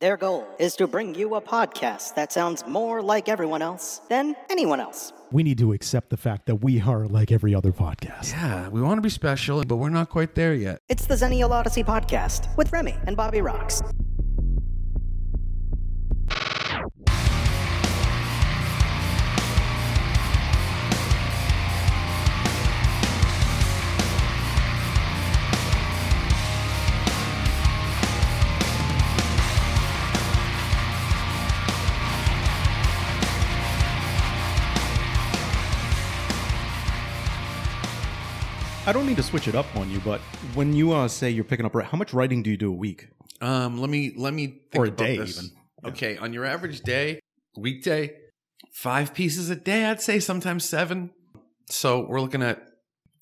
Their goal is to bring you a podcast that sounds more like everyone else than anyone else. We need to accept the fact that we are like every other podcast. Yeah, we want to be special, but we're not quite there yet. It's the Xennial Odyssey podcast with Remy and Bobby Rox. I don't mean to switch it up on you, but when you uh, say you're picking up, how much writing do you do a week? Um, let me let me think Or a about day, this. even. Okay, on your average day, weekday, five pieces a day. I'd say sometimes seven. So we're looking at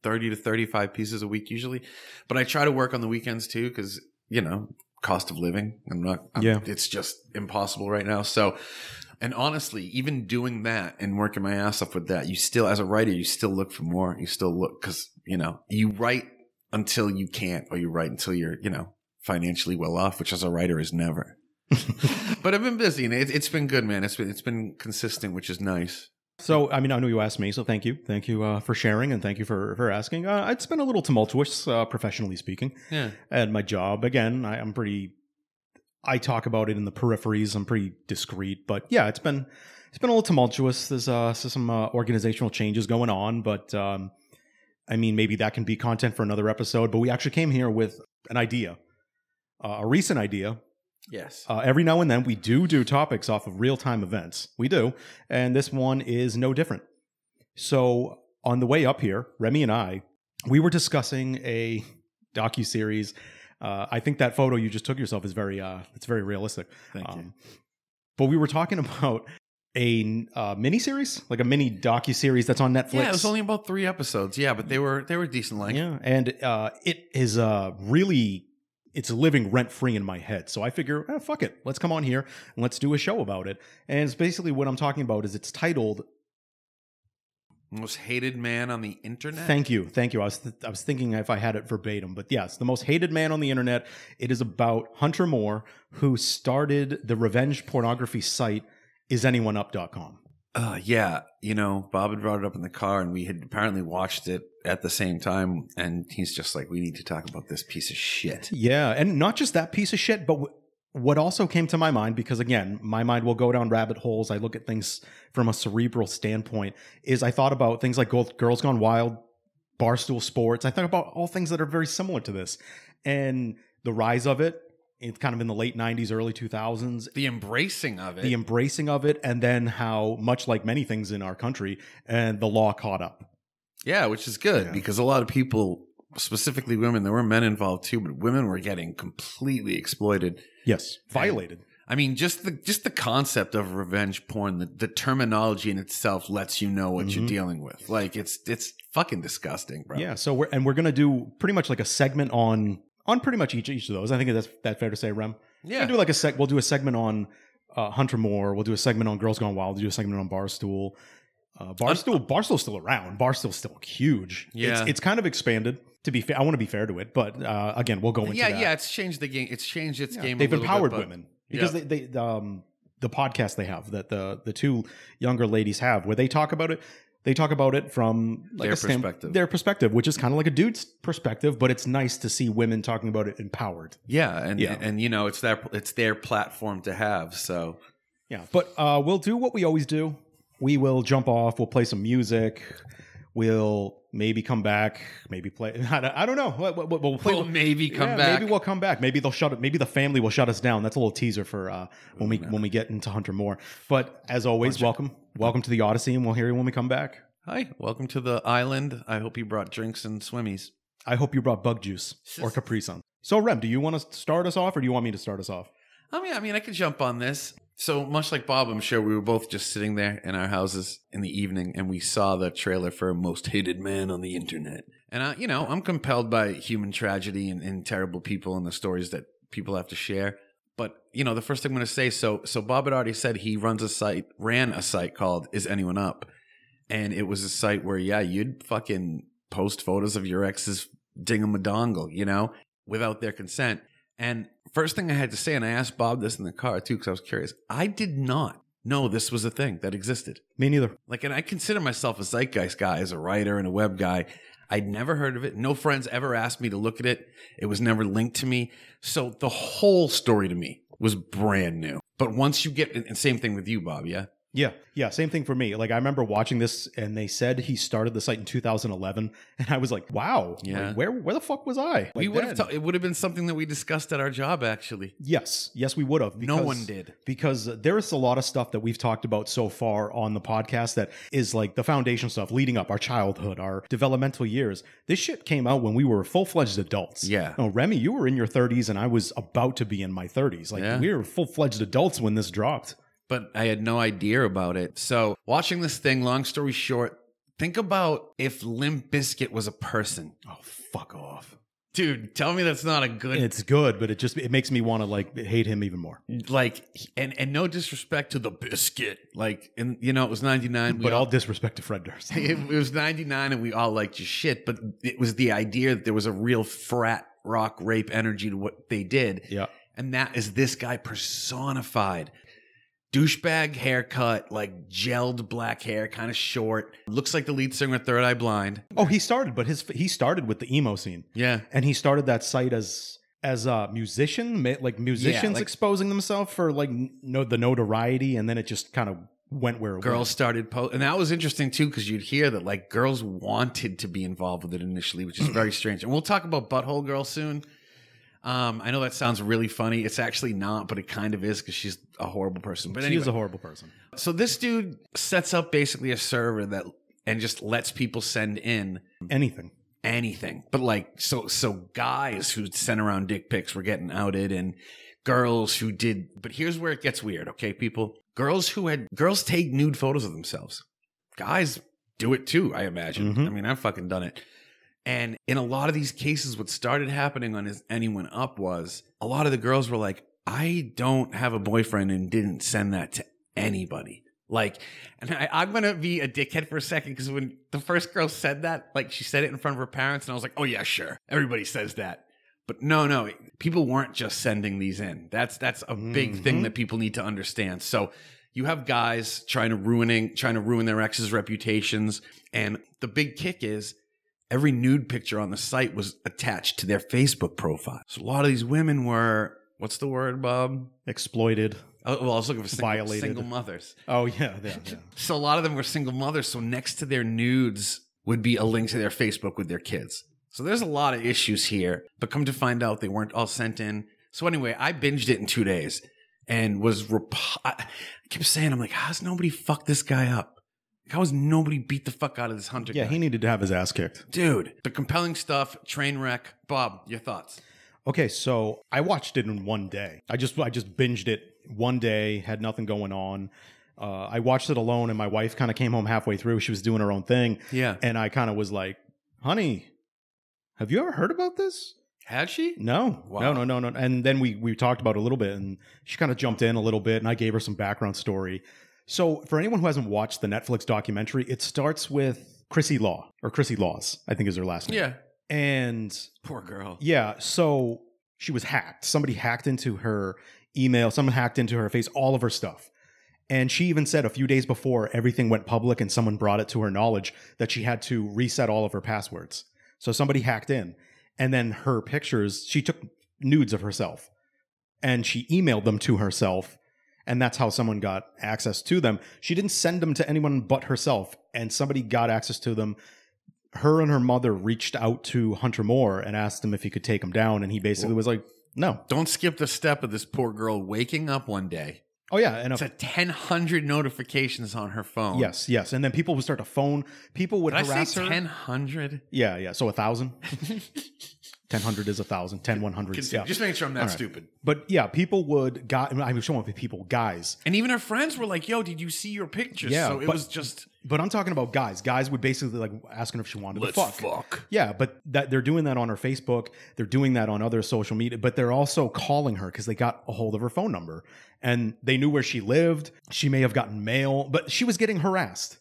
thirty to thirty-five pieces a week usually. But I try to work on the weekends too, because you know cost of living. I'm not. I'm, Yeah. it's just impossible right now. So. And honestly, even doing that and working my ass off with that, you still, as a writer, you still look for more. You still look because you know you write until you can't, or you write until you're, you know, financially well off, which as a writer is never. but I've been busy and it, it's been good, man. It's been it's been consistent, which is nice. So, I mean, I know you asked me, so thank you, thank you uh, for sharing, and thank you for for asking. Uh, it's been a little tumultuous, uh, professionally speaking, Yeah, at my job. Again, I, I'm pretty. I talk about it in the peripheries. I'm pretty discreet, but yeah, it's been it's been a little tumultuous. There's uh, some uh, organizational changes going on, but um, I mean, maybe that can be content for another episode. But we actually came here with an idea, uh, a recent idea yes. uh, every now and then we do do topics off of real time events. We do. And this one is no different. So on the way up here, Remy and I, we were discussing a docu series. Uh, I think that photo you just took yourself is very, uh, it's very realistic. Thank you. Um, but we were talking about a uh, mini series, like a mini docu series that's on Netflix. Yeah, it was only about three episodes. Yeah, but they were they were decent length. Yeah, and uh, it is uh, really it's living rent free in my head. So I figure, eh, fuck it, let's come on here and let's do a show about it. And it's basically what I'm talking about is it's titled. Most hated man on the internet. Thank you, thank you. I was th- I was thinking if I had it verbatim, but yes, the most hated man on the internet. It is about Hunter Moore, who started the revenge pornography site isanyoneup.com. Uh, yeah, you know, Bob had brought it up in the car, and we had apparently watched it at the same time. And he's just like, "We need to talk about this piece of shit." Yeah, and not just that piece of shit, but w- what also came to my mind, because again, my mind will go down rabbit holes. I look at things from a cerebral standpoint. Is I thought about things like Girls Gone Wild, Barstool Sports. I thought about all things that are very similar to this, and the rise of it. It's kind of in the late '90s, early 2000s. The embracing of it. The embracing of it, and then how much like many things in our country, and the law caught up. Yeah, which is good Yeah. because a lot of people, specifically women, there were men involved too, but women were getting completely exploited. Yes, violated. I mean, just the just the concept of revenge porn, the, the terminology in itself lets you know what you're Mhm. dealing with. Like it's it's fucking disgusting, bro. Yeah. So we're and we're gonna do pretty much like a segment on on pretty much each each of those. I think that's that fair to say, Rem. yeah. We'll do like a seg. We'll do a segment on uh, Hunter Moore. We'll do a segment on Girls Gone Wild. We'll do a segment on Barstool. Uh, Barstool. Barstool's still around. Barstool's still huge. Yeah. It's, it's kind of expanded. To be fair, I want to be fair to it, but uh, again, we'll go into yeah, that. yeah. It's changed the game. It's changed its Yeah. game. They've little empowered bit, but- women because they, they um the podcast they have that the the two younger ladies have where they talk about it. They talk about it from like Their a stam- perspective. their perspective, which is kind of like a dude's perspective, but it's nice to see women talking about it empowered. Yeah, and Yeah. and you know it's their it's their platform to have. So Yeah, but uh, we'll do what we always do. We will jump off. We'll play some music. We'll maybe come back. Maybe play. I don't, I don't know. We'll, we'll- play. we'll maybe come Yeah, back. Maybe we'll come back. Maybe they'll shut it. Maybe the family will shut us down. That's a little teaser for uh, when we when we get into Hunter Moore. But as always, welcome, welcome to the Odyssey, and we'll hear you when we come back. Hi, welcome to the island. I hope you brought drinks and swimmies. I hope you brought bug juice or Capri Sun. So, Rem, do you want to start us off, or do you want me to start us off? I mean, I mean, I could jump on this. So much like Bob, I'm sure we were both just sitting there in our houses in the evening, and we saw the trailer for "Most Hated Man on the Internet." And I, you know, I'm compelled by human tragedy and, and terrible people and the stories that people have to share. You know, the first thing I'm going to say, so so Bob had already said he runs a site, ran a site called "Is Anyone Up," and it was a site where yeah, you'd fucking post photos of your ex's dingamadongle, you know, without their consent. And first thing I had to say, and I asked Bob this in the car too, because I was curious. I did not know this was a thing that existed. Me neither. Like, and I consider myself a zeitgeist guy as a writer and a web guy. I'd never heard of it. No friends ever asked me to look at it. It was never linked to me. So the whole story to me was brand new. But once you get, and same thing with you, Bob, yeah? Yeah, yeah, same thing for me. Like I remember watching this, and they said he started the site in 2011, and I was like, "Wow, Yeah. like, where where the fuck was I?" we Like, would have, ta- it would have been something that we discussed at our job, actually. yes, yes, we would have. No one did. because there is a lot of stuff that we've talked about so far on the podcast that is like the foundation stuff leading up our childhood, our developmental years. This shit came out when we were full fledged adults. Yeah. No, Remy, you were in your 30s, and I was about to be in my 30s. Like Yeah. we were full fledged adults when this dropped. But I had no idea about it. So watching this thing, long story short, think about if Limp Bizkit was a person. Oh, fuck off. Dude, tell me that's not a good It's good, but it just it makes me want to like hate him even more. like and and no disrespect to the biscuit. Like and you know, it was 99. we But all disrespect to Fred Durst. it, it was 99 and we all liked your shit, but it was the idea that there was a real frat rock rape energy to what they did. yeah. And that is this guy personified. Douchebag haircut, like gelled black hair, kind of short. Looks like the lead singer of Third Eye Blind. Oh, he started, but his he started with the emo scene, Yeah. and he started that site as as a musician, like musicians like- exposing themselves for like no the notoriety, and then it just kind of went where it Girls started po and that was interesting too because you'd hear that like girls wanted to be involved with it initially, which is very strange. And we'll talk about Butthole Girl soon. Um, I know that sounds really funny. It's actually not, but it kind of is because she's a horrible person. But But anyway, is a horrible person. so this dude sets up basically a server that and just lets people send in Anything. anything. But like so so guys who sent around dick pics were getting outed and girls who did but here's where it gets weird, okay, people? Girls who had girls take nude photos of themselves. Guys do it too, I imagine. Mhm. I mean, I've fucking done it. And in a lot of these cases, what started happening on his anyone up was a lot of the girls were like, I don't have a boyfriend and didn't send that to anybody. Like, and I, I'm gonna be a dickhead for a second because when the first girl said that, like she said it in front of her parents, and I was like, oh yeah, sure, everybody says that. But no, no, people weren't just sending these in. That's that's a big thing Mhm. that people need to understand. So you have guys trying to ruining trying to ruin their exes' reputations, and the big kick is every nude picture on the site was attached to their Facebook profile. So a lot of these women were what's the word, Bob? Exploited. Oh, well, I was looking for single, Violated. single mothers. Oh yeah, yeah, yeah. So a lot of them were single mothers. So next to their nudes would be a link to their Facebook with their kids. So there's a lot of issues here. But come to find out, they weren't all sent in. So anyway, I binged it in two days and was rep- I kept saying, I'm like, how's nobody fucked this guy up? How has nobody beat the fuck out of this hunter yeah, guy? he needed to have his ass kicked. Dude, the compelling stuff, train wreck. Bob, your thoughts? Okay, so I watched it in one day. I just I just binged it one day, had nothing going on. Uh, I watched it alone, and my wife kind of came home halfway through. She was doing her own thing, Yeah. and I kind of was like, "Honey, have you ever heard about this?" Had she? No, Wow. no, no, no, no. And then we we talked about it a little bit, and she kind of jumped in a little bit, and I gave her some background story. So for anyone who hasn't watched the Netflix documentary, it starts with Chrissy Law or Chrissy Laws, I think is her last name. Yeah. and Poor girl. yeah, so she was hacked. Somebody hacked into her email, someone hacked into her face, all of her stuff. And she even said a few days before everything went public and someone brought it to her knowledge that she had to reset all of her passwords. So somebody hacked in. And then her pictures, she took nudes of herself and she emailed them to herself. And that's how someone got access to them. She didn't send them to anyone but herself. And somebody got access to them her and her mother reached out to Hunter Moore and asked him if he could take them down, and he basically was like, "No." Don't skip the step of this poor girl waking up one day Oh yeah, and it's a, to 1,000 notifications on her phone. yes, yes, and then people would start to phone. People would Did I harass say her. 1,000? Yeah, yeah. So a thousand. Ten hundred is a thousand. Ten one hundred. Continue. Yeah. Just making sure I'm not right. stupid. But yeah, people would. Guy, I was showing up with people, guys. And even her friends were like, yo, did you see your pictures? Yeah, so it but- was just, But I'm talking about guys. Guys would basically like asking if she wanted let's to fuck. fuck. Yeah, but that they're doing that on her Facebook. They're doing that on other social media, but they're also calling her because they got a hold of her phone number and they knew where she lived. She may have gotten mail, but she was getting harassed.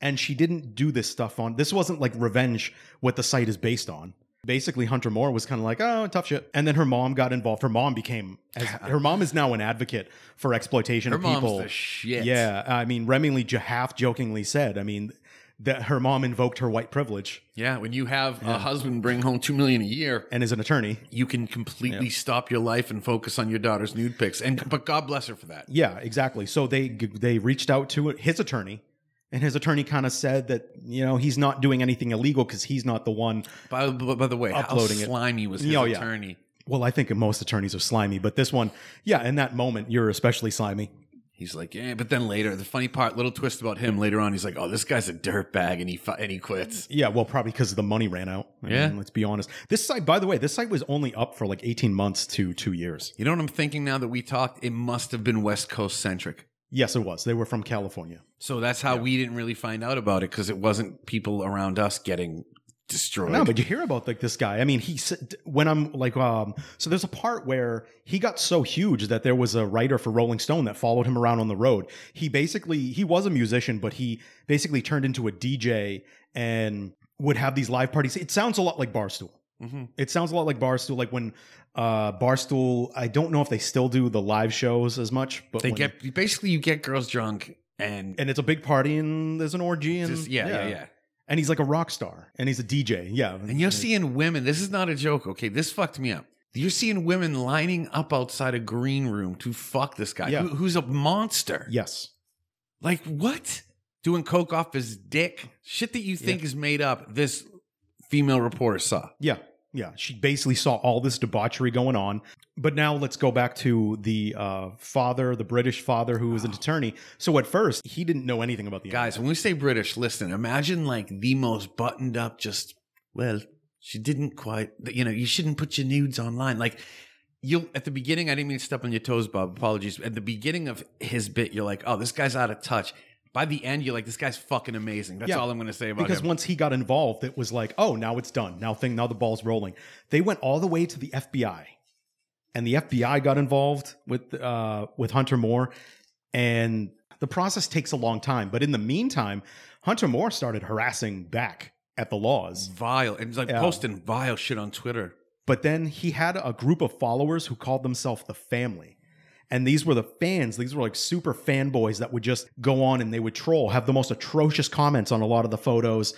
And she didn't do this stuff on this wasn't like revenge what the site is based on. Basically Hunter Moore was kind of like, oh, tough shit. And then her mom got involved. Her mom became, as, her mom is now an advocate for exploitation Her of people. the shit. Yeah, I mean, Remingly half jokingly said, I mean, that her mom invoked her white privilege Yeah, when you have a husband bring home two million a year, and is an attorney. you can completely stop your life and focus on your daughter's nude pics. And but God bless her for that. Yeah, exactly. So they they reached out to his attorney, and his attorney kind of said that you know he's not doing anything illegal because he's not the one. By, by, the way, Uploading how it. slimy was his Oh, yeah. attorney. Well, I think most attorneys are slimy, but this one, yeah, in that moment, you're especially slimy. He's like, yeah, but then later, the funny part, little twist about him later on, he's like, oh, this guy's a dirtbag, and he and he quits. Yeah, well, probably because the money ran out. I Yeah. mean, let's be honest. This site, by the way, this site was only up for like 18 months to two years. You know what I'm thinking now that we talked? It must have been West Coast centric. Yes, it was. They were from California. So that's how we didn't really find out about it because it wasn't people around us getting destroyed. No, but you hear about like this guy. I mean, he said when I'm like, um, so there's a part where he got so huge that there was a writer for Rolling Stone that followed him around on the road. He basically he was a musician, but he basically turned into a DJ and would have these live parties. It sounds a lot like Barstool. Mhm. It sounds a lot like Barstool. Like when uh, Barstool, I don't know if they still do the live shows as much, but they when- get basically you get girls drunk and and it's a big party and there's an orgy and just yeah, yeah, yeah. And he's like a rock star and he's a DJ. Yeah, And you're seeing women. This is not a joke. Okay, this fucked me up. You're seeing women lining up outside a green room to fuck this guy, Yeah. who, who's a monster. yes. Like what? Doing coke off his dick? Shit that you think is made up. This female reporter saw. Yeah. Yeah. She basically saw all this debauchery going on. But now let's go back to the uh, father, the British father who was an attorney. So at first, he didn't know anything about the Guys, when we say British, listen, imagine like the most buttoned up, just, well, she didn't quite, you know, you shouldn't put your nudes online. Like, you'll at the beginning, I didn't mean to step on your toes, Bob. Apologies. At the beginning of his bit, you're like, oh, this guy's out of touch. By the end, you're like, this guy's fucking amazing. That's Yeah, all I'm going to say about it. because him. once he got involved, it was like, oh, now it's done. Now thing, now the ball's rolling. They went all the way to the FBI, and the FBI got involved with uh, with Hunter Moore, and the process takes a long time. But in the meantime, Hunter Moore started harassing back at the Laws. vile and like Yeah. posting vile shit on Twitter. But then he had a group of followers who called themselves the family. And these were the fans. These were like super fanboys that would just go on and they would troll, have the most atrocious comments on a lot of the photos.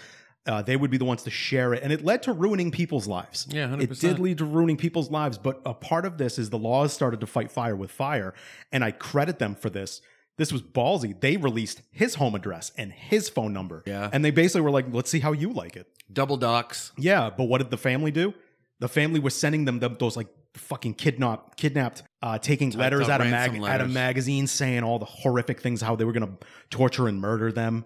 Uh, they would be the ones to share it. And it led to ruining people's lives. Yeah, 100%. It did lead to ruining people's lives. But a part of this is the Laws started to fight fire with fire. And I credit them for this. This was ballsy. They released his home address and his phone number. Yeah. And they basically were like, let's see how you like it. Double dox. Yeah, but what did the family do? The family was sending them, them those like fucking kidnapped, kidnapped, uh, taking letters out of mag- out of magazines saying all the horrific things, how they were going to torture and murder them,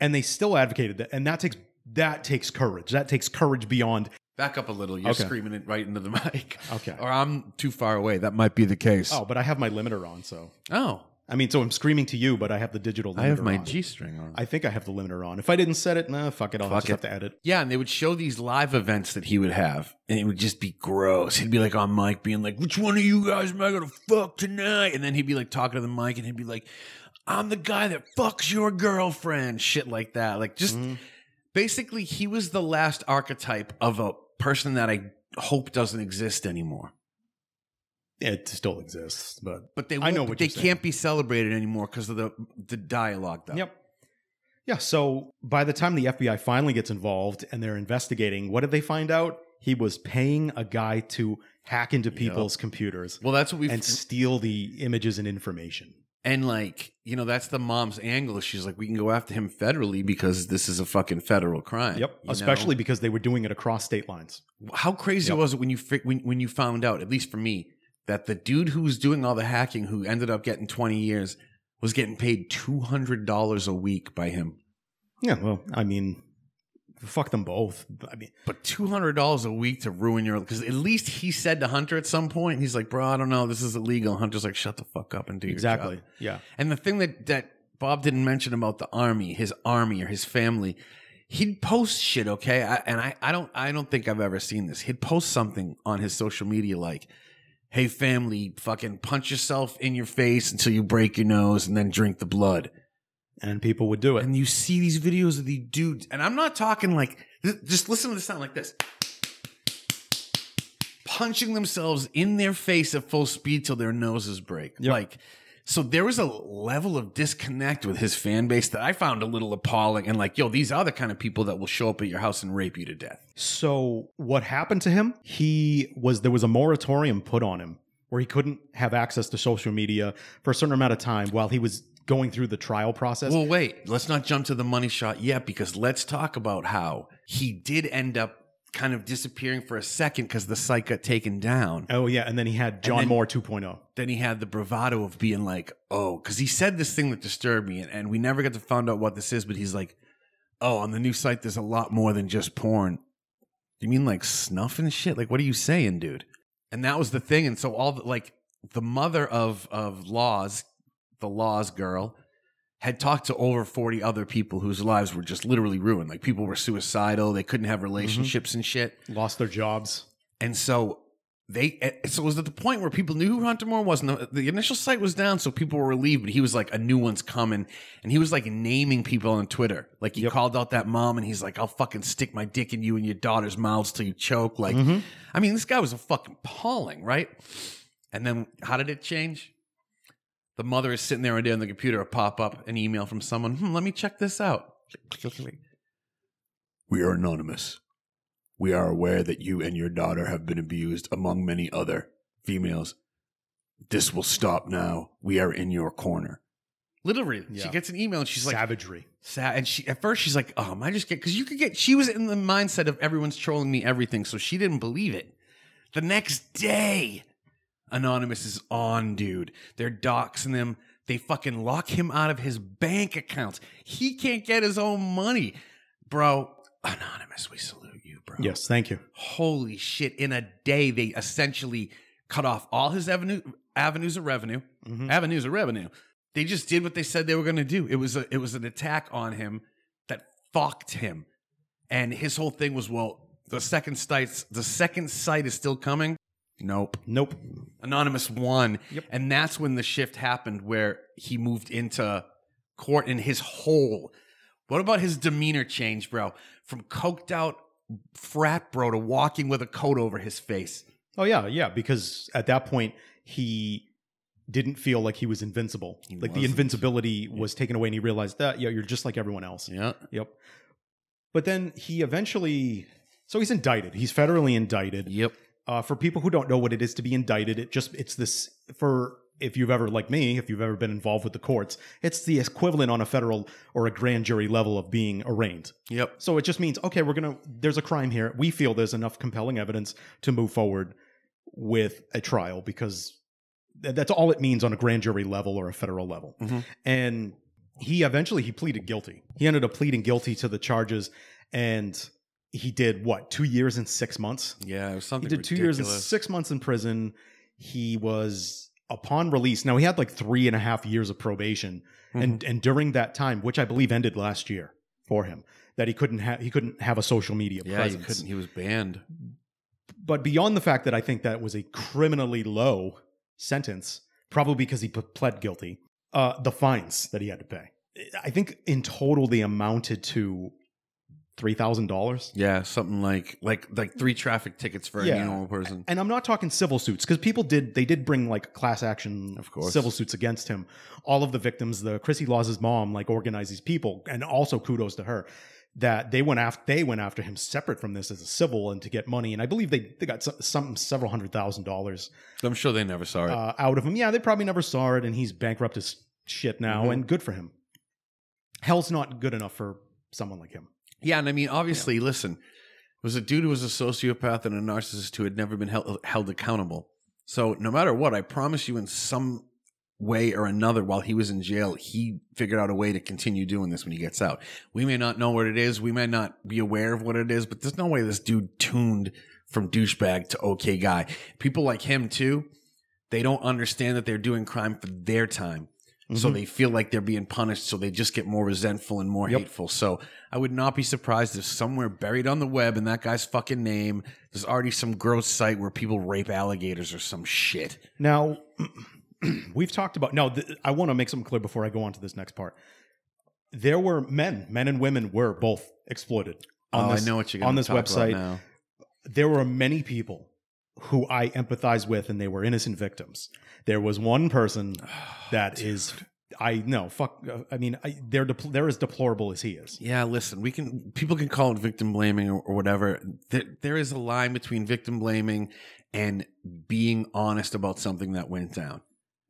and they still advocated that, and that takes that takes courage. That takes courage beyond. Back up a little. You're Okay. screaming it right into the mic. Okay. Or I'm too far away. That might be the case. Oh, but I have my limiter on, so Oh. I mean, so I'm screaming to you, but I have the digital. Limiter I have my on. G string on. I think I have the limiter on. If I didn't set it, nah, fuck it. I'll Fuck just it. have to edit. yeah, and they would show these live events that he would have, and it would just be gross. He'd be like on mic being like, Which one of you guys am I gonna fuck tonight? And then he'd be like talking to the mic and he'd be like, I'm the guy that fucks your girlfriend. Shit like that. Like just Mhm. basically he was the last archetype of a person that I hope doesn't exist anymore. It still exists, but But they I know what they can't be celebrated anymore because of the the dialogue. Though. Yep. Yeah. So by the time the FBI finally gets involved and they're investigating, what did they find out? He was paying a guy to hack into people's computers Well, that's what we and steal the images and information. And like, you know, that's the mom's angle. She's like, we can go after him federally because this is a fucking federal crime. Yep. you know? Especially because they were doing it across state lines. how crazy Yep. was it when you when when you found out, at least for me, that the dude who was doing all the hacking, who ended up getting twenty years, was getting paid two hundred dollars a week by him. Yeah. Well, I mean, fuck them both. I mean, But two hundred dollars a week to ruin your because at least he said to Hunter at some point, he's like, "Bro, I don't know, this is illegal." Hunter's like, "Shut the fuck up and do your exactly. Yeah. And the thing that that Bob didn't mention about the army, his army or his family, he'd post shit. Okay, I, and I, I don't I don't think I've ever seen this. He'd post something on his social media like, "Hey family, fucking punch yourself in your face until you break your nose, and then drink the blood." And people would do it. And you see these videos of these dudes, and I'm not talking like just listen to the sound like this. punching themselves in their face at full speed till their noses break. Yep. Like, so there was a level of disconnect with his fan base that I found a little appalling. And like, yo, these are the kind of people that will show up at your house and rape you to death. So what happened to him? He was there was a moratorium put on him where he couldn't have access to social media for a certain amount of time while he was going through the trial process. Well, wait, let's not jump to the money shot yet because let's talk about how he did end up kind of disappearing for a second because the site got taken down. oh yeah, and then he had John then- Moore oh. 2.0. Then he had the bravado of being like, oh, because he said this thing that disturbed me, and, and we never got to find out what this is, but he's like, oh, on the new site, there's a lot more than just porn. You mean like snuff and shit? Like, what are you saying, dude? And that was the thing. And so all the, like the mother of of Laws, the Laws girl, had talked to over 40 other people whose lives were just literally ruined. Like people were suicidal, they couldn't have relationships and shit. Lost their jobs. And so they, eh, so it was at the point where people knew who Hunter Moore was. And the, the initial site was down, so people were relieved, but he was like, a new one's coming. And he was like naming people on Twitter. Like he Yep. called out that mom and he's like, I'll fucking stick my dick in you and your daughter's mouths till you choke. Like, Mhm. I mean, this guy was a fucking appalling, right? And then how did it change? The mother is sitting there one day on the computer, a pop up, an email from someone. Hmm, let me check this out. We are anonymous. We are aware that you and your daughter have been abused, among many other females. This will stop now. We are in your corner. Literally, she gets an email and she's like, Savagery. sad. And she at first she's like, "Oh, am I just get?" Because you could get. She was in the mindset of everyone's trolling me, everything, so she didn't believe it. The next day, Anonymous is on, dude. They're doxing him. They fucking lock him out of his bank accounts. He can't get his own money, bro. Anonymous, we salute you, bro. Yes, thank you. Holy shit! In a day, they essentially cut off all his avenue avenues of revenue Mhm. avenues of revenue. They just did what they said they were going to do. It was a, it was an attack on him that fucked him, and his whole thing was, well, the second site, the second site is still coming. Nope. Nope. Anonymous won, Yep. and that's when the shift happened, where he moved into court in his whole. What about his demeanor change, bro? From coked out frat bro to walking with a coat over his face. Oh yeah, yeah. Because at that point he didn't feel like he was invincible. He like the wasn't. invincibility was taken away, and he realized that yeah, you're just like everyone else. Yeah. Yep. But then he eventually, so he's indicted. He's federally indicted. Yep. Uh, for people who don't know what it is to be indicted, it just it's this for if you've ever like me, if you've ever been involved with the courts, it's the equivalent on a federal or a grand jury level of being arraigned. Yep. So it just means okay, we're gonna there's a crime here. We feel there's enough compelling evidence to move forward with a trial because that's all it means on a grand jury level or a federal level. Mhm. And he eventually he pleaded guilty. He ended up pleading guilty to the charges, and he did what two years and six months. Yeah. It was He something. did two years and six months in prison. He was upon release. Now he had like three and a half years of probation, and and during that time, which I believe ended last year for him, that he couldn't have he couldn't have a social media Yeah, presence. you couldn't. He was banned. But beyond the fact that I think that was a criminally low sentence, probably because he pled guilty, uh, the fines that he had to pay, I think in total they amounted to three thousand dollars. Yeah, something like like like three traffic tickets for Yeah. a normal person. And I'm not talking civil suits because people did they did bring like class action Of course. civil suits against him. All of the victims, the Chrissy Laws' mom, like organized these people, and also kudos to her that they went after they went after him separate from this as a civil and to get money. And I believe they they got some, some several hundred thousand dollars I'm sure they never saw it. uh, out of him. Yeah, they probably never saw it, and he's bankrupt as shit now, Mhm. and good for him. Hell's not good enough for someone like him. Yeah, and I mean, obviously, listen, it was a dude who was a sociopath and a narcissist who had never been held, held accountable. So no matter what, I promise you, in some way or another, while he was in jail, he figured out a way to continue doing this when he gets out. We may not know what it is, we may not be aware of what it is, but there's no way this dude tuned from douchebag to okay guy. People like him too, they don't understand that they're doing crime for their time. So Mhm. they feel like they're being punished, so they just get more resentful and more Yep. hateful. So I would not be surprised if somewhere buried on the web in that guy's fucking name, there's already some gross site where people rape alligators or some shit. Now, we've talked about. No, th- I want to make something clear before I go on to this next part. There were men, men and women were both exploited. On oh, this, I know what you're on this website. now. There were many people who I empathize with, and they were innocent victims. There was one person that is, I know. fuck. uh, I mean, I, they're depl- they're as deplorable as he is. Yeah, listen, we can people can call it victim blaming or, or whatever. There, there is a line between victim blaming and being honest about something that went down.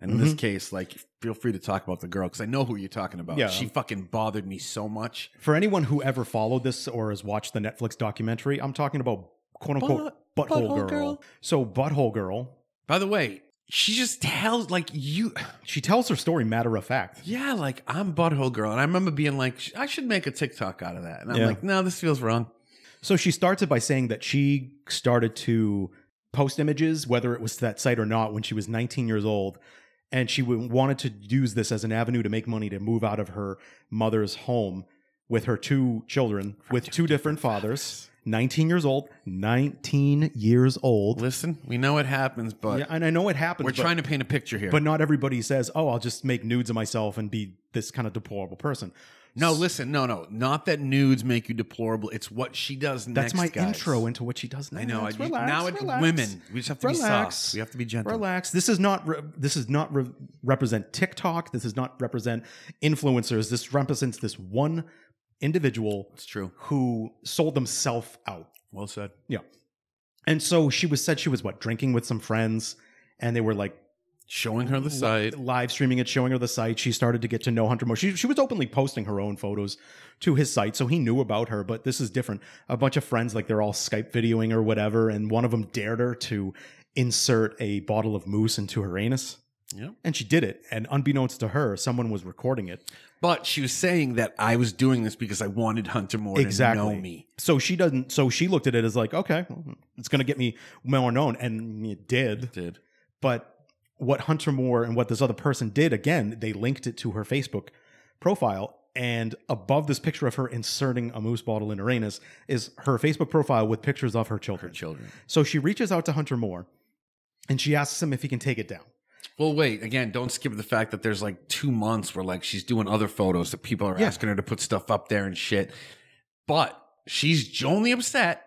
And in this Mhm. case, like, feel free to talk about the girl because I know who you're talking about. Yeah. She fucking bothered me so much. For anyone who ever followed this or has watched the Netflix documentary, I'm talking about quote unquote Butt- butthole, Butthole girl. Girl. So butthole girl, By the way, she just tells like you, she tells her story matter of fact. yeah, like I'm butthole girl, and I remember being like, I should make a TikTok out of that, and I'm Yeah. like, no, this feels wrong. So she starts it by saying that she started to post images, whether it was to that site or not, when she was 19 years old. And she w- wanted to use this as an avenue to make money to move out of her mother's home with her two children, with two different fathers. 19 years old, 19 years old. Listen, we know it happens, but Yeah, and I know it happens. we're but- trying to paint a picture here. But not everybody says, "Oh, I'll just make nudes of myself and be this kind of deplorable person." no, listen, no, no, not that nudes make you deplorable. It's what she does next. That's next. my guys. intro into what she does now. I know. I, Relax, now it's relax. women. We just have to be Relax. soft. We have to be gentle. Relax. This is not. Re- this is not re- represent TikTok. This does not represent influencers. This represents this one individual It's true. who sold themselves out. Well said. Yeah. And so she was said she was what drinking with some friends, and they were like Showing her the site. live streaming it, showing her the site. She started to get to know Hunter Moore. She, she was openly posting her own photos to his site, so he knew about her. But this is different. A bunch of friends, like they're all Skype videoing or whatever, and one of them dared her to insert a bottle of moose into her anus. Yep. And she did it. And unbeknownst to her, someone was recording it. But she was saying that I was doing this because I wanted Hunter Moore Exactly. to know me. So she doesn't. So she looked at it as like, okay, it's going to get me more known, and it did. Did. But what Hunter Moore and what this other person did, again, they linked it to her Facebook profile. And above this picture of her inserting a moose bottle in her anus is her Facebook profile with pictures of her Her children. children. So she reaches out to Hunter Moore and she asks him if he can take it down. Well, wait. Again, don't skip the fact that there's like two months where like she's doing other photos that people are Yeah. asking her to put stuff up there and shit. But she's only upset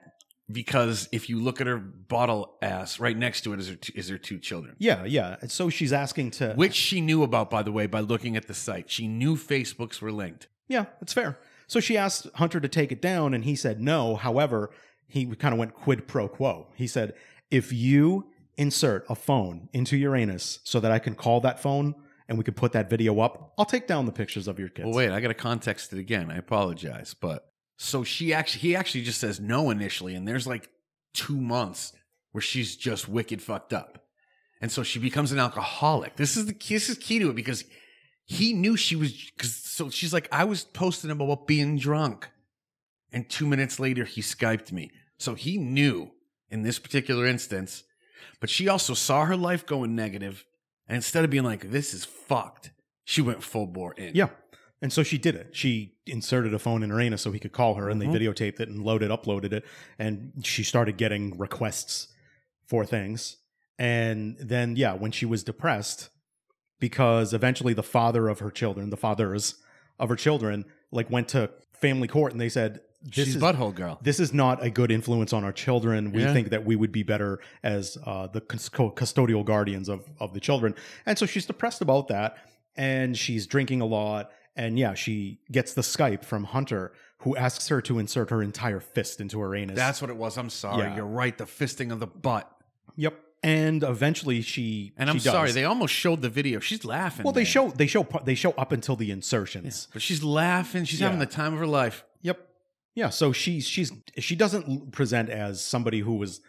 because if you look at her bottle ass, right next to it is her two, is her two children, Yeah, yeah. And so she's asking to. which she knew about, by the way, by looking at the site. She knew Facebooks were linked. Yeah, that's fair. So she asked Hunter to take it down, and he said no. However, he kind of went quid pro quo. He said, if you insert a phone into Uranus so that I can call that phone and we could put that video up, I'll take down the pictures of your kids. Well, wait, I got to context it again. I apologize, but so she actually, he actually just says no initially, and there's like two months where she's just wicked fucked up, and so she becomes an alcoholic. This is the this is key to it because he knew she was. Cause, so she's like, I was posting about being drunk, and two minutes later he skyped me. So he knew in this particular instance, but she also saw her life going negative, and instead of being like, "This is fucked," she went full bore in. Yeah. And so she did it. She inserted a phone in her anus so he could call her, and they mm-hmm. videotaped it and loaded, uploaded it, and she started getting requests for things. And then, yeah, when she was depressed, because eventually the father of her children, the fathers of her children, like went to family court and they said, "This she's is butthole girl. this is not a good influence on our children. We Yeah. think that we would be better as uh, the custodial guardians of, of the children. And so she's depressed about that. And she's drinking a lot. And yeah, she gets the Skype from Hunter, who asks her to insert her entire fist into her anus. That's what it was. I'm sorry. Yeah. You're right. The fisting of the butt. yep. And eventually she And I'm she sorry. They almost showed the video. She's laughing. well, they man. show they show they show up until the insertions. but she's laughing. She's having the time of her life. Yep. Yeah. So she's she's she doesn't present as somebody who was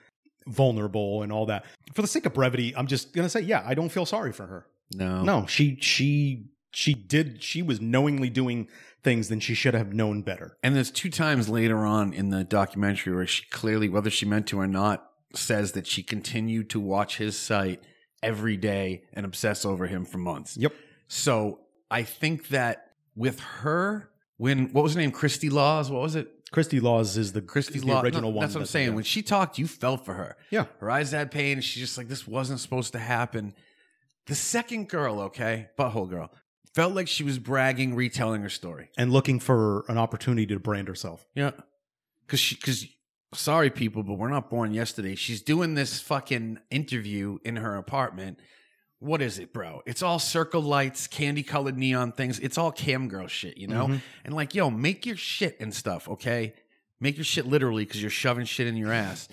vulnerable and all that. For the sake of brevity, I'm just gonna say, yeah, I don't feel sorry for her. No. No, she she she did she was knowingly doing things then she should have known better. And there's two times later on in the documentary where she clearly, whether she meant to or not, says that she continued to watch his site every day and obsess over him for months. Yep. So I think that with her, when what was her name, Christy Laws, what was it? Christy Laws is the Christy Laws. original no, one. That's what I'm saying. yeah. When she talked, you felt for her. Yeah. Her eyes had pain. She's just like, this wasn't supposed to happen. The second girl, okay, butthole girl, felt like she was bragging, retelling her story. and looking for an opportunity to brand herself. Yeah. Cause she, cause sorry people, but we're not born yesterday. She's doing this fucking interview in her apartment. What is it, bro? It's all circle lights, candy colored neon things. It's all cam girl shit, you know? Mm-hmm. And like, yo, make your shit and stuff, okay? Make your shit literally because you're shoving shit in your ass.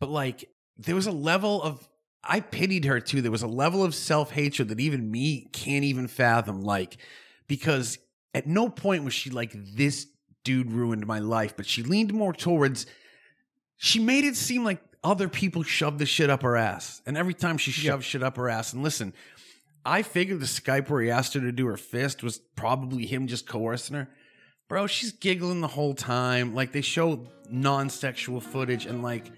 But like, there was a level of, I pitied her too. There was a level of self hatred that even me can't even fathom. Like, because at no point was she like, this dude ruined my life, but she leaned more towards, she made it seem like other people shoved the shit up her ass. And every time she shoved shit up her ass, and listen, I figured the Skype where he asked her to do her fist was probably him just coercing her. Bro, she's giggling the whole time. Like they show non-sexual footage and like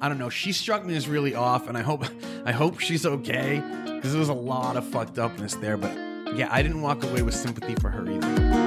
I don't know, she struck me as really off and I hope I hope she's okay because there was a lot of fucked upness there, but yeah, I didn't walk away with sympathy for her either.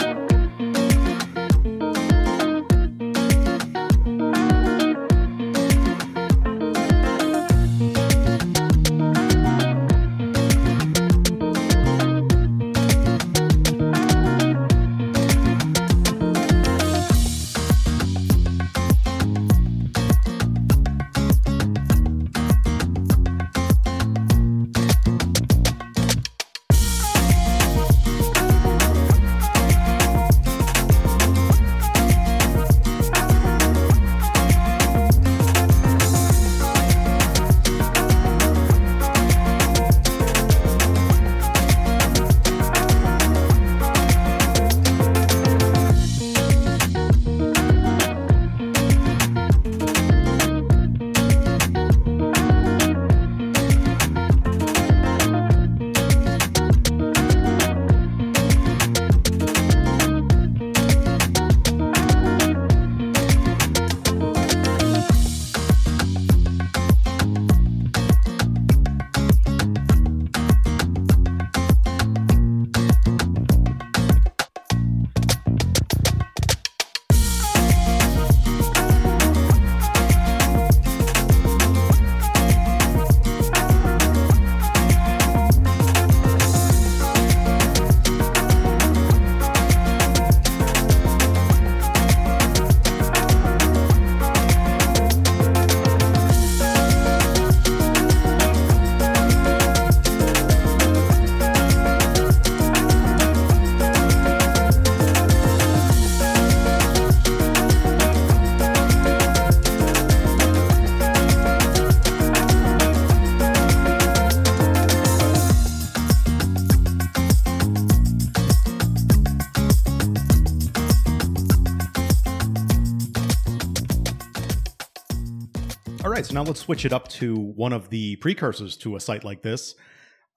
Now let's switch it up to one of the precursors to a site like this.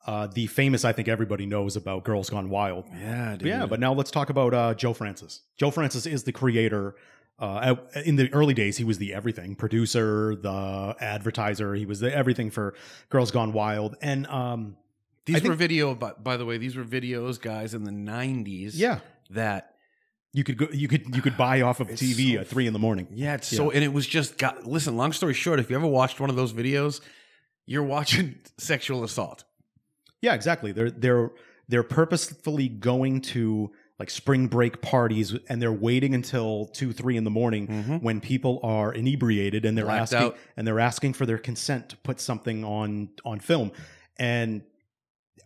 Uh, the famous, I think everybody knows about Girls Gone Wild. Yeah, dude. Yeah, but now let's talk about uh, Joe Francis. Joe Francis is the creator. Uh, in the early days, he was the everything producer, the advertiser. He was the everything for Girls Gone Wild. And um, These I think- were video, but by the way, these were videos, guys, in the '90s. yeah, that you could go, you could you could buy off of It's TV so at three in the morning. yeah, it's so, and it was just got. Listen, long story short, if you ever watched one of those videos, you're watching sexual assault. Yeah, exactly. They're they're they're purposefully going to like spring break parties and they're waiting until two, three in the morning mm-hmm. when people are inebriated and they're Blacked asking out. and they're asking for their consent to put something on on film and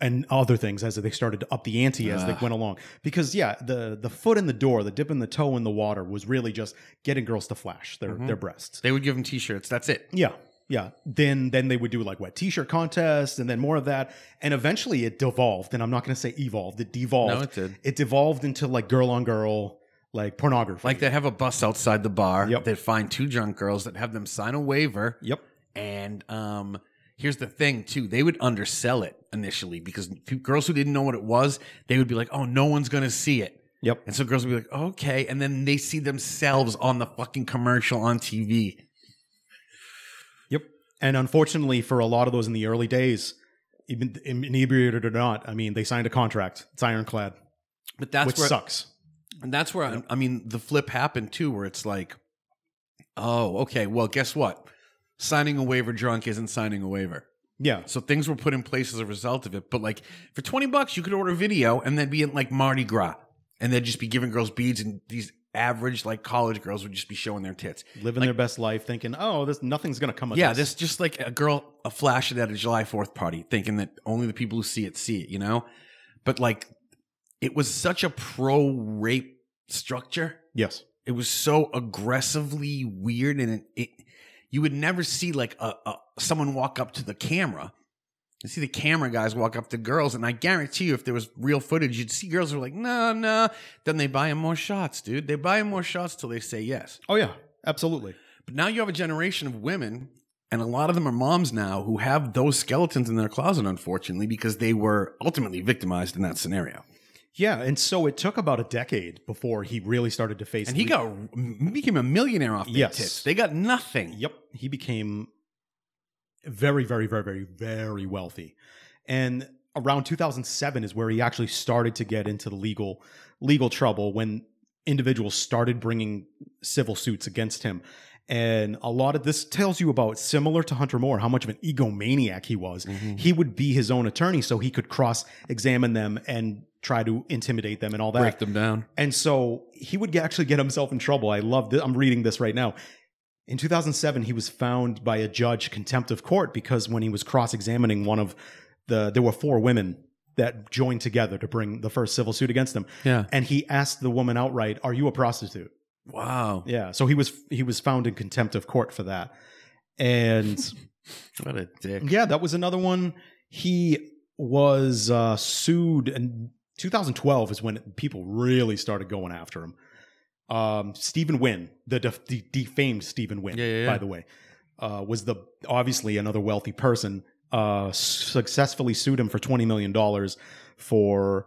and other things as they started to up the ante as they went along. Because yeah, the the foot in the door, the dipping the toe in the water was really just getting girls to flash their Mhm. their breasts. They would give them T-shirts. That's it. Yeah. Yeah. Then then they would do like wet t-shirt contests and then more of that. And eventually it devolved. And I'm not gonna say evolved, it devolved. No, it did. It devolved into like girl on girl, like pornography. Like they have a bus outside the bar. Yep. They find two drunk girls that have them sign a waiver. Yep. And um, here's the thing, too. They would undersell it initially because girls who didn't know what it was, they would be like, "Oh, no one's gonna see it." Yep. And so girls would be like, "Okay," and then they see themselves on the fucking commercial on TV. Yep. And unfortunately for a lot of those in the early days, even inebriated or not, I mean they signed a contract. It's ironclad. But that's which where sucks. And that's where I, I mean the flip happened too, where it's like, oh, okay, well, guess what? Signing a waiver drunk isn't signing a waiver. Yeah. So things were put in place as a result of it. But like for twenty bucks, you could order video and then be in like Mardi Gras, and they'd just be giving girls beads and these average like college girls would just be showing their tits. living their best life, thinking, "Oh, this nothing's gonna come of Yeah, this." this just like a girl, a flash it at a July 4th party, thinking that only the people who see it see it, you know? But like, it was such a pro rape structure. Yes, It was so aggressively weird, and it, it you would never see like a, a someone walk up to the camera. You see the camera guys walk up to girls, and I guarantee you, if there was real footage, you'd see girls who were like, "No, no." Then they buy them more shots, dude. They buy them more shots till they say yes. Oh yeah, absolutely. But now you have a generation of women, and a lot of them are moms now who have those skeletons in their closet, unfortunately, because they were ultimately victimized in that scenario. Yeah, and so it took about a decade before he really started to face. And he le- got he became a millionaire off their Yes. tits. They got nothing. Yep, he became very, very, very, very, very wealthy, and around 2007 is where he actually started to get into the legal legal trouble when individuals started bringing civil suits against him. And a lot of this tells you about similar to Hunter Moore, how much of an egomaniac he was. Mm-hmm. He would be his own attorney so he could cross examine them and try to intimidate them and all that. Break them down. And so he would actually get himself in trouble. I love this. I'm reading this right now. In 2007, he was found by a judge contempt of court because when he was cross-examining one of the, there were four women that joined together to bring the first civil suit against him, Yeah. and he asked the woman outright, "Are you a prostitute?" Wow. Yeah. So he was he was found in contempt of court for that, and What a dick. yeah, that was another one. He was uh, sued in 2012 is when people really started going after him. Um, Stephen Wynn, the def- de- defamed Stephen Wynn, Yeah, yeah, yeah. by the way, uh, was the obviously another wealthy person. Uh, successfully sued him for 20 million dollars for.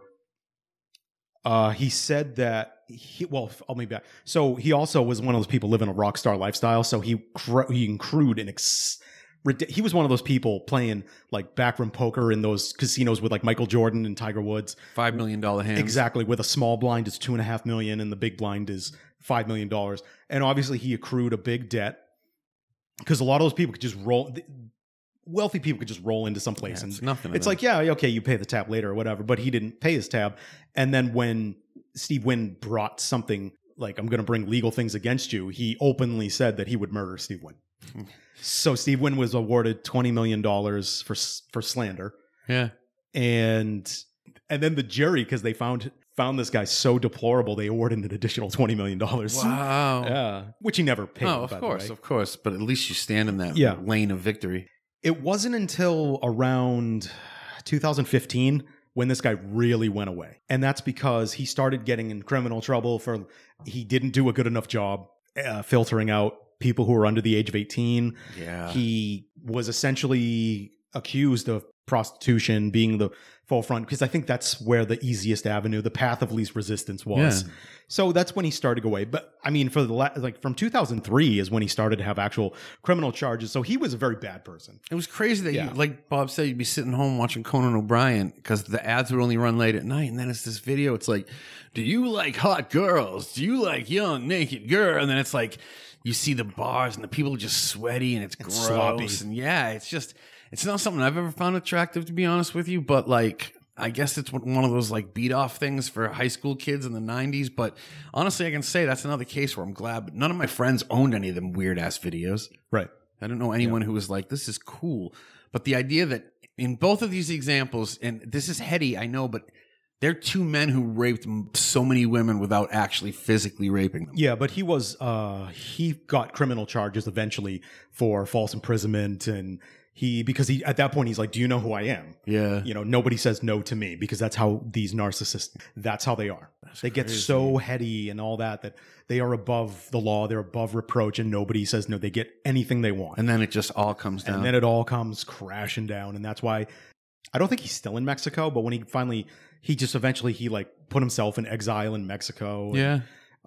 Uh, he said that he well, I'll be back. So he also was one of those people living a rock star lifestyle. So he cr- he accrued an ex- he was one of those people playing like backroom poker in those casinos with like Michael Jordan and Tiger Woods. Five million dollar hands. Exactly. With a small blind is two and a half million, and the big blind is five million dollars. And obviously, he accrued a big debt because a lot of those people could just roll. Wealthy people could just roll into some Yeah, place, it's and nothing. it's like, yeah, okay, you pay the tab later or whatever. But he didn't pay his tab. And then when Steve Wynn brought something like, I'm going to bring legal things against you, he openly said that he would murder Steve Wynn. Hmm. So Steve Wynn was awarded $20 million for, for slander. yeah. And and then the jury, because they found found this guy so deplorable, they awarded an additional $20 million. Wow. Yeah. Which he never paid. oh, of course, of course. But at least you stand in that Yeah. lane of victory. It wasn't until around 2015 when this guy really went away. And that's because he started getting in criminal trouble for he didn't do a good enough job uh, filtering out people who were under the age of 18. Yeah. He was essentially accused of prostitution being the forefront because I think that's where the easiest avenue, the path of least resistance was. Yeah. So that's when he started away. But I mean, for the la- like from 2003 is when he started to have actual criminal charges. So he was a very bad person. It was crazy that Yeah. you, like Bob said, you'd be sitting home watching Conan O'Brien because the ads would only run late at night, and then it's this video. It's like, do you like hot girls? Do you like young naked girl? And then it's like, you see the bars and the people are just sweaty and it's gross. sloppy. And yeah, it's just, it's not something I've ever found attractive to be honest with you. But like, I guess it's one of those like beat off things for high school kids in the '90s. But honestly, I can say that's another case where I'm glad. None of my friends owned any of them weird ass videos. Right. I don't know anyone who was like, this is cool. But the idea that in both of these examples, and this is heady, I know, but they're two men who raped so many women without actually physically raping them. Yeah, but he was uh he got criminal charges eventually for false imprisonment and he because he at that point he's like, "Do you know who I am?" Yeah. You know, nobody says no to me because that's how these narcissists that's how they are. they get so heady and all that that they are above the law, they're above reproach and nobody says no. They get anything they want. And then it just all comes down. and then it all comes crashing down and that's why i don't think he's still in mexico but when he finally he just eventually he like put himself in exile in mexico and, yeah.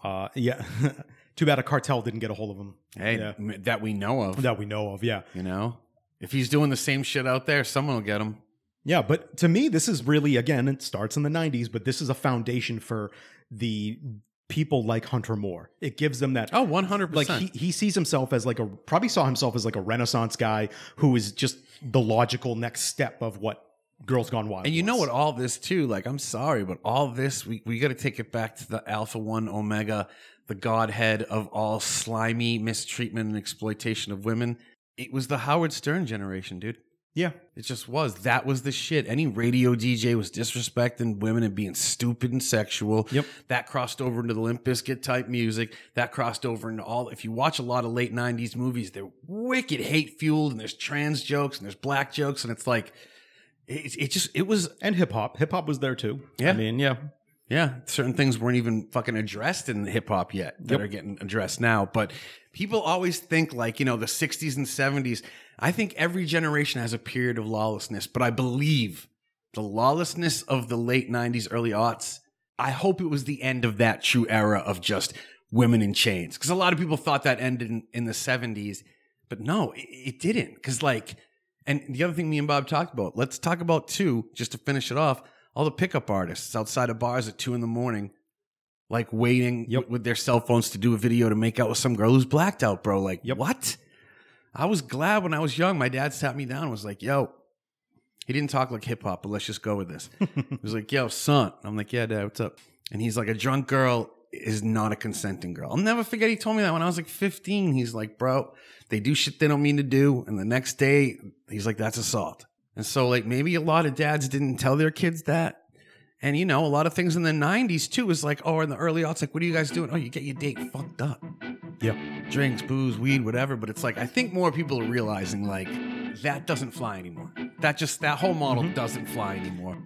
uh yeah too bad a cartel didn't get a hold of him Hey, Yeah. that we know of. that we know of yeah You know? If he's doing the same shit out there, someone will get him. yeah but to me this is really again it starts in the 90s but this is a foundation for the people like hunter moore it gives them that Oh, 100%. like he, he sees himself as like a probably saw himself as like a renaissance guy who is just the logical next step of what Girls Gone Wild. And you know what? All this too. Like, I'm sorry, but all this we we got to take it back to the Alpha One Omega, the godhead of all slimy mistreatment and exploitation of women. It was the Howard Stern generation, dude. Yeah, It just was. That was the shit. Any radio DJ was disrespecting women and being stupid and sexual. Yep. That crossed over into the Limp Bizkit type music. That crossed over into all. If you watch a lot of late '90s movies, they're wicked hate fueled, and there's trans jokes and there's black jokes, and it's like, it, it just it was and hip hop. Hip hop was there too. Yeah. I mean, yeah, yeah, certain things weren't even fucking addressed in hip hop yet that Yep. are getting addressed now. But people always think like, you know, the 60s and 70s. I think every generation has a period of lawlessness, but I believe the lawlessness of the late 90s, early aughts, I hope it was the end of that true era of just women in chains. Because a lot of people thought that ended in, in the 70s, but no, it, it didn't. Because, like, and the other thing me and Bob talked about, let's talk about too, just to finish it off, all the pickup artists outside of bars at two in the morning, like waiting Yep. with, their cell phones to do a video to make out with some girl who's blacked out, bro. Like, Yep. what? I was glad when I was young. My dad sat me down and was like, yo, he didn't talk like hip hop, but let's just go with this. he was like, yo, son. I'm like, yeah, dad, what's up? And he's like, a drunk girl is not a consenting girl. I'll never forget he told me that when I was like 15. He's like, bro, they do shit they don't mean to do. And the next day, he's like, that's assault. And so, like, maybe a lot of dads didn't tell their kids that. And, you know, a lot of things in the 90s too is like, oh, in the early aughts, like, what are you guys doing? Oh, you get your date fucked up. yeah. Drinks, booze, weed, whatever. But it's like, I think more people are realizing, like, that doesn't fly anymore. That just, that whole model mm-hmm. doesn't fly anymore.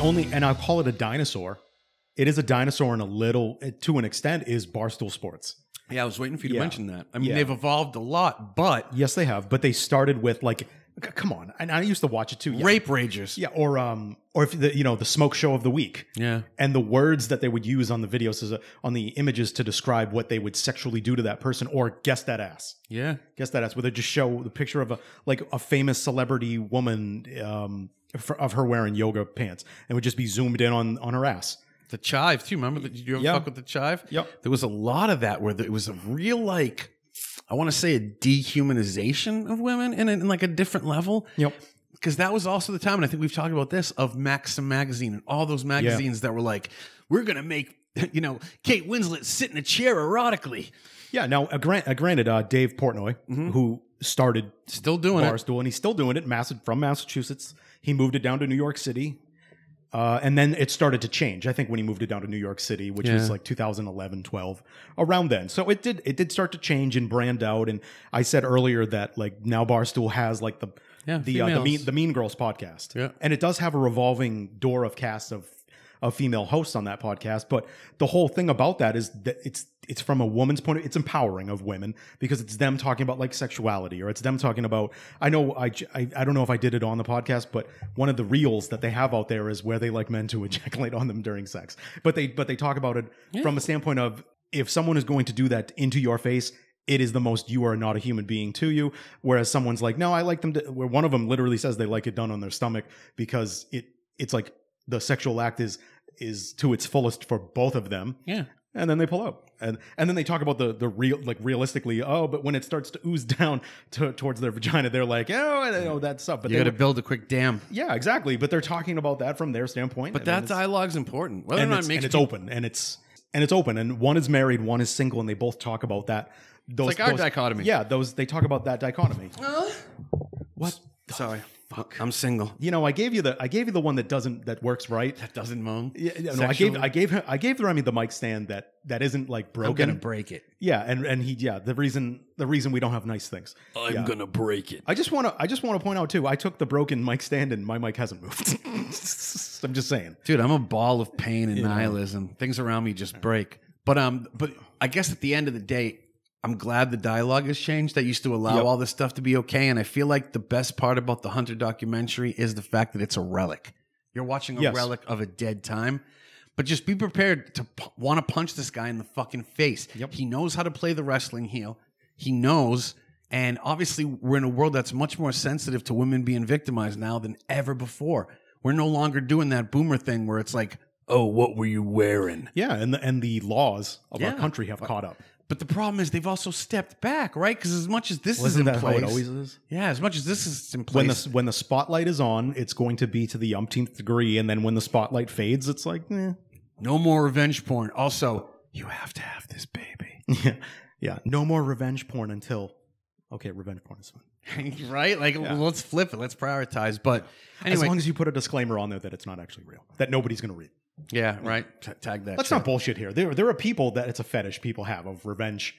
The only, and I'll call it a dinosaur. It is a dinosaur in a little, to an extent, is Barstool Sports. Yeah, I was waiting for you to Yeah. mention that. I mean, Yeah. they've evolved a lot, but Yes, they have, but they started with like, c- come on, and I used to watch it too. Yeah. rape ragers. yeah, or um, or if the you know the smoke show of the week, Yeah. and the words that they would use on the videos as a, on the images to describe what they would sexually do to that person, or guess that ass. Yeah. Guess that ass, where they just show the picture of a like a famous celebrity woman um, f- of her wearing yoga pants, and would just be zoomed in on on her ass. The chive too. Remember that? Did you ever Yeah. fuck with the chive? Yep. There was a lot of that where it was a real like, I want to say a dehumanization of women in, a, in like a different level. Yep. Because that was also the time, and I think we've talked about this of Maxim magazine and all those magazines that were like, we're gonna make you know Kate Winslet sit in a chair erotically. Yeah. Now, uh, grant, uh, granted, uh, Dave Portnoy, who started Still doing it. Barstool, and he's still doing it. Mass- from Massachusetts, he moved it down to New York City, uh, and then it started to change. I think when he moved it down to New York City, which Yeah. was like 2011, 12, around then. So it did it did start to change and brand out. And I said earlier that like now Barstool has like the Yeah, the uh, the mean the Mean Girls podcast, Yeah. and it does have a revolving door of cast of of female host on that podcast. But the whole thing about that is that it's it's from a woman's point of it's empowering of women because it's them talking about like sexuality or it's them talking about I know I I don't know if I did it on the podcast but one of the reels that they have out there is where they like men to ejaculate on them during sex but they but they talk about it from a standpoint of if someone is going to do that into your face it is the most you are not a human being to you whereas someone's like no I like them to where one of them literally says they like it done on their stomach because it it's like the sexual act is is to its fullest for both of them Yeah. and then they pull out and and then they talk about the the real like realistically oh but when it starts to ooze down to, towards their vagina they're like oh I know that stuff but You they got to were- build a quick dam. yeah exactly but they're talking about that from their standpoint But and that it's- dialogue's important. Whether or and not it's, it makes and it's people- open and it's and it's open and one is married one is single and they both talk about that those, like our those- dichotomy. yeah those they talk about that dichotomy what Sorry. I'm single. you know I gave you the I gave you the one that doesn't that works right That doesn't moan. yeah, no, I gave? I gave him I gave the Remy the mic stand that that isn't like I'm broken. gonna break it. Yeah, and and he yeah the reason the reason we don't have nice things. I'm Yeah. gonna break it. I just want to I just want to point out too. I took the broken mic stand and my mic hasn't moved. I'm just saying. Dude, I'm a ball of pain and You know. nihilism. Things around me just break. But um, but I guess at the end of the day, I'm glad the dialogue has changed. That used to allow Yep. all this stuff to be okay, and I feel like the best part about the Hunter documentary is the fact that it's a relic. You're watching a Yes. relic of a dead time. But just be prepared to p- want to punch this guy in the fucking face. Yep. He knows how to play the wrestling heel. He knows, and obviously, we're in a world that's much more sensitive to women being victimized now than ever before. We're no longer doing that boomer thing where it's like, "Oh, what were you wearing?" Yeah, and the and the laws of our country have caught up. But the problem is they've also stepped back, right? Because as much as this is Wasn't in that place, how it always is? yeah, as much as this is in When place, the when the spotlight is on, it's going to be to the umpteenth degree, and then when the spotlight fades, it's like, eh. no more revenge porn. Also, you have to have this baby, yeah, yeah. No more revenge porn until. Okay, revenge porn is fine. right? Like, let's flip it. Let's prioritize. But anyway, As long as you put a disclaimer on there that it's not actually real, that nobody's going to read. Yeah, right. T- tag that. Let's shit. not bullshit here. There, there are people that it's a fetish people have of revenge,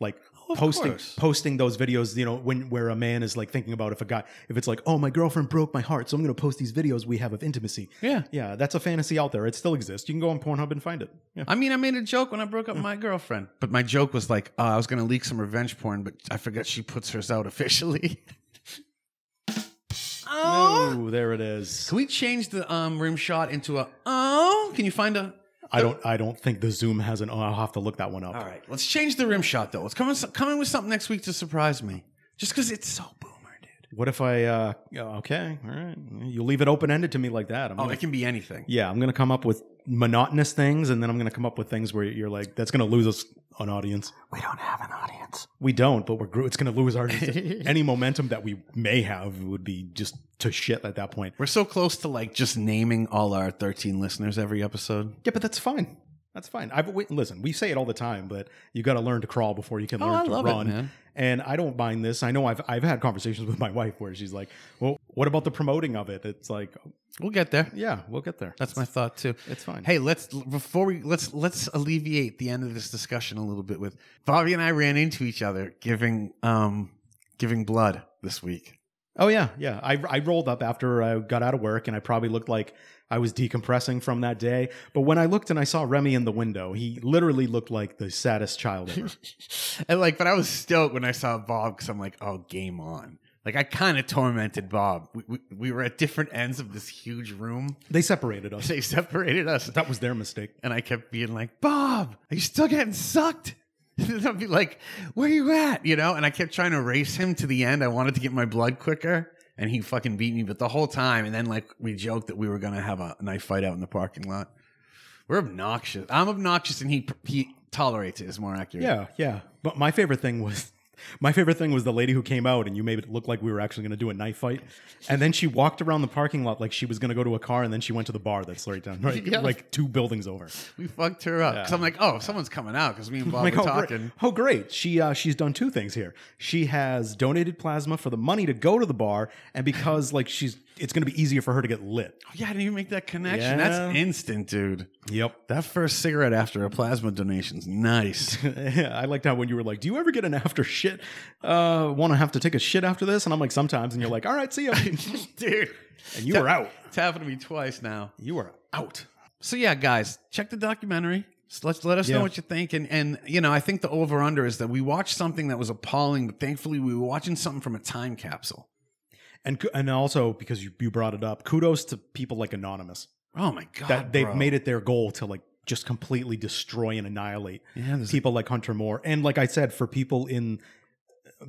like of posting course. posting those videos. You know, when where a man is like thinking about if a guy, if it's like, oh, my girlfriend broke my heart, so I'm going to post these videos we have of intimacy. Yeah. yeah, that's a fantasy out there. It still exists. You can go on Pornhub and find it. Yeah. I mean, I made a joke when I broke up my girlfriend, but my joke was like, uh, I was going to leak some revenge porn, but I forgot she puts hers out officially. oh. There it is. Can we change the um, rim shot into a oh? Can you find a? I don't. I don't think the Zoom has an. Oh, I'll have to look that one up. All right, let's change the rim shot though. Let's come in, come in with something next week to surprise me. Just because it's so boomer, dude. What if I? uh Okay, all right. You leave it open ended to me like that. I'm Oh, gonna- it can be anything. yeah, I'm gonna come up with monotonous things, and then I'm gonna come up with things where you're like, that's gonna lose us an audience. We don't have an audience. We don't, but we're gr- it's gonna lose our any momentum that we may have would be just to shit at that point. We're so close to like just naming all our 13 listeners every episode. Yeah, but that's fine. That's fine. I've we, listen. We say it all the time, but you got to learn to crawl before you can Oh, learn I to it, run. man. And I don't mind this. I know I've I've had conversations with my wife where she's like, "Well, what about the promoting of it?" It's like, We'll get there. yeah, we'll get there. That's my thought too. It's fine. Hey, let's before we let's let's alleviate the end of this discussion a little bit with Bobby and I ran into each other giving um giving blood this week. Oh yeah, yeah. I I rolled up after I got out of work, and I probably looked like I was decompressing from that day. But when I looked and I saw Remy in the window, he literally looked like the saddest child ever. and like, but I was stoked when I saw Bob because I'm like, oh, game on. Like I kind of tormented Bob. We, we, we were at different ends of this huge room. they separated us. They separated us. That was their mistake. And I kept being like, Bob, are you still getting sucked? I'd be like, where you at? You know? And I kept trying to race him to the end. I wanted to get my blood quicker. And he fucking beat me, but the whole time. And then, like, we joked that we were going to have a knife fight out in the parking lot. We're obnoxious. I'm obnoxious, and he he tolerates it, is more accurate. Yeah, yeah. But my favorite thing was my favorite thing was the lady who came out and you made it look like we were actually going to do a knife fight. And then she walked around the parking lot like she was going to go to a car and then she went to the bar that's right down right Yeah. like two buildings over. We fucked her up. Because I'm like, oh, someone's coming out because me and Bob like, were oh, talking. Great. Oh, great. She uh, she's done two things here. She has donated plasma for the money to go to the bar, and because like she's, it's going to be easier for her to get lit. Oh, yeah, I didn't even make that connection. Yeah. That's instant, dude. Yep. That first cigarette after a plasma donation's nice. I liked how when you were like, "Do you ever get an after shit? Uh, Want to have to take a shit after this?" And I'm like, "Sometimes." And you're like, "All right, see ya." dude. and you were out. It's happened to me twice now. You were out. So yeah, guys, check the documentary. So let's let us know what you think. And and you know, I think the over under is that we watched something that was appalling, but thankfully we were watching something from a time capsule. And and also because you, you brought it up, kudos to people like Anonymous Oh my god, that they've bro. made it their goal to like just completely destroy and annihilate Yeah, people like Hunter Moore. And like I said, for people in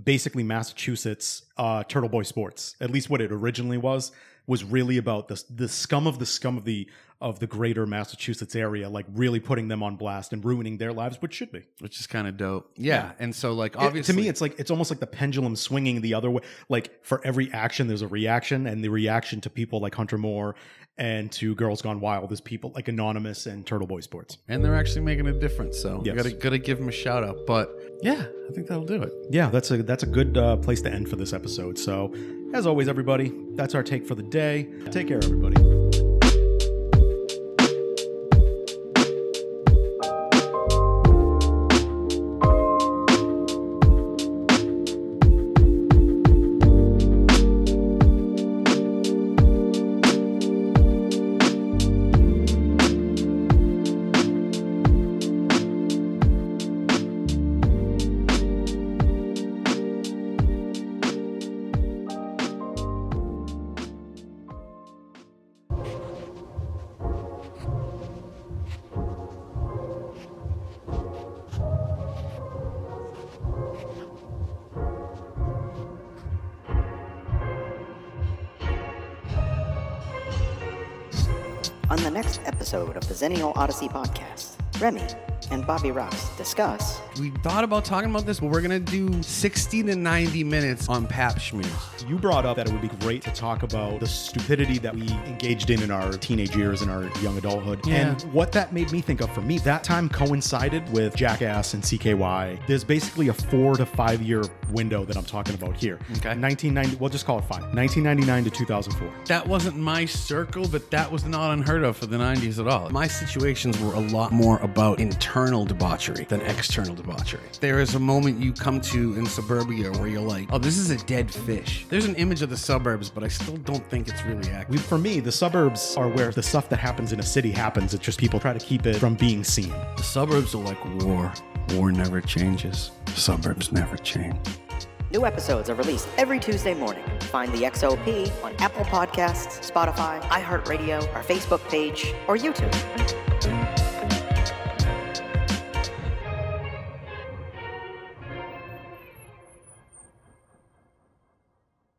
basically Massachusetts, uh, Turtle Boy Sports, at least what it originally was, was really about the the scum of the scum of the of the greater Massachusetts area, like really putting them on blast and ruining their lives, which should be. which is kind of dope. Yeah. and so like It- obviously to me, it's like it's almost like the pendulum swinging the other way. Like for every action, there's a reaction, and the reaction to people like Hunter Moore and to Girls Gone Wild as people like Anonymous and Turtle Boy Sports. and they're actually making a difference. So Yes. gotta gotta give them a shout out. But yeah, I think that'll do it. Yeah, that's a that's a good uh, place to end for this episode. So, as always, everybody, that's our take for the day. Take care, everybody. The next episode of the Xennial Odyssey podcast, Remy and Bobby Rox discuss We thought about talking about this, but we're gonna do 60 to 90 minutes on Pap Schmears. You brought up that it would be great to talk about the stupidity that we engaged in in our teenage years and our young adulthood. Yeah. And what that made me think of for me, that time coincided with Jackass and CKY. There's basically a four to five year window that I'm talking about here. Okay. 1990, we'll just call it five. 1999 to 2004. That wasn't my circle, but that was not unheard of for the 90s at all. My situations were a lot more about internal debauchery than external debauchery. There is a moment you come to in suburbia where you're like, oh, this is a dead fish. There's an image of the suburbs, but I still don't think it's really accurate. for me, the suburbs are where the stuff that happens in a city happens. It's just people try to keep it from being seen. The suburbs are like war. War never changes. The suburbs never change. New episodes are released every Tuesday morning. Find the XOP on Apple Podcasts, Spotify, iHeartRadio, our Facebook page, or YouTube.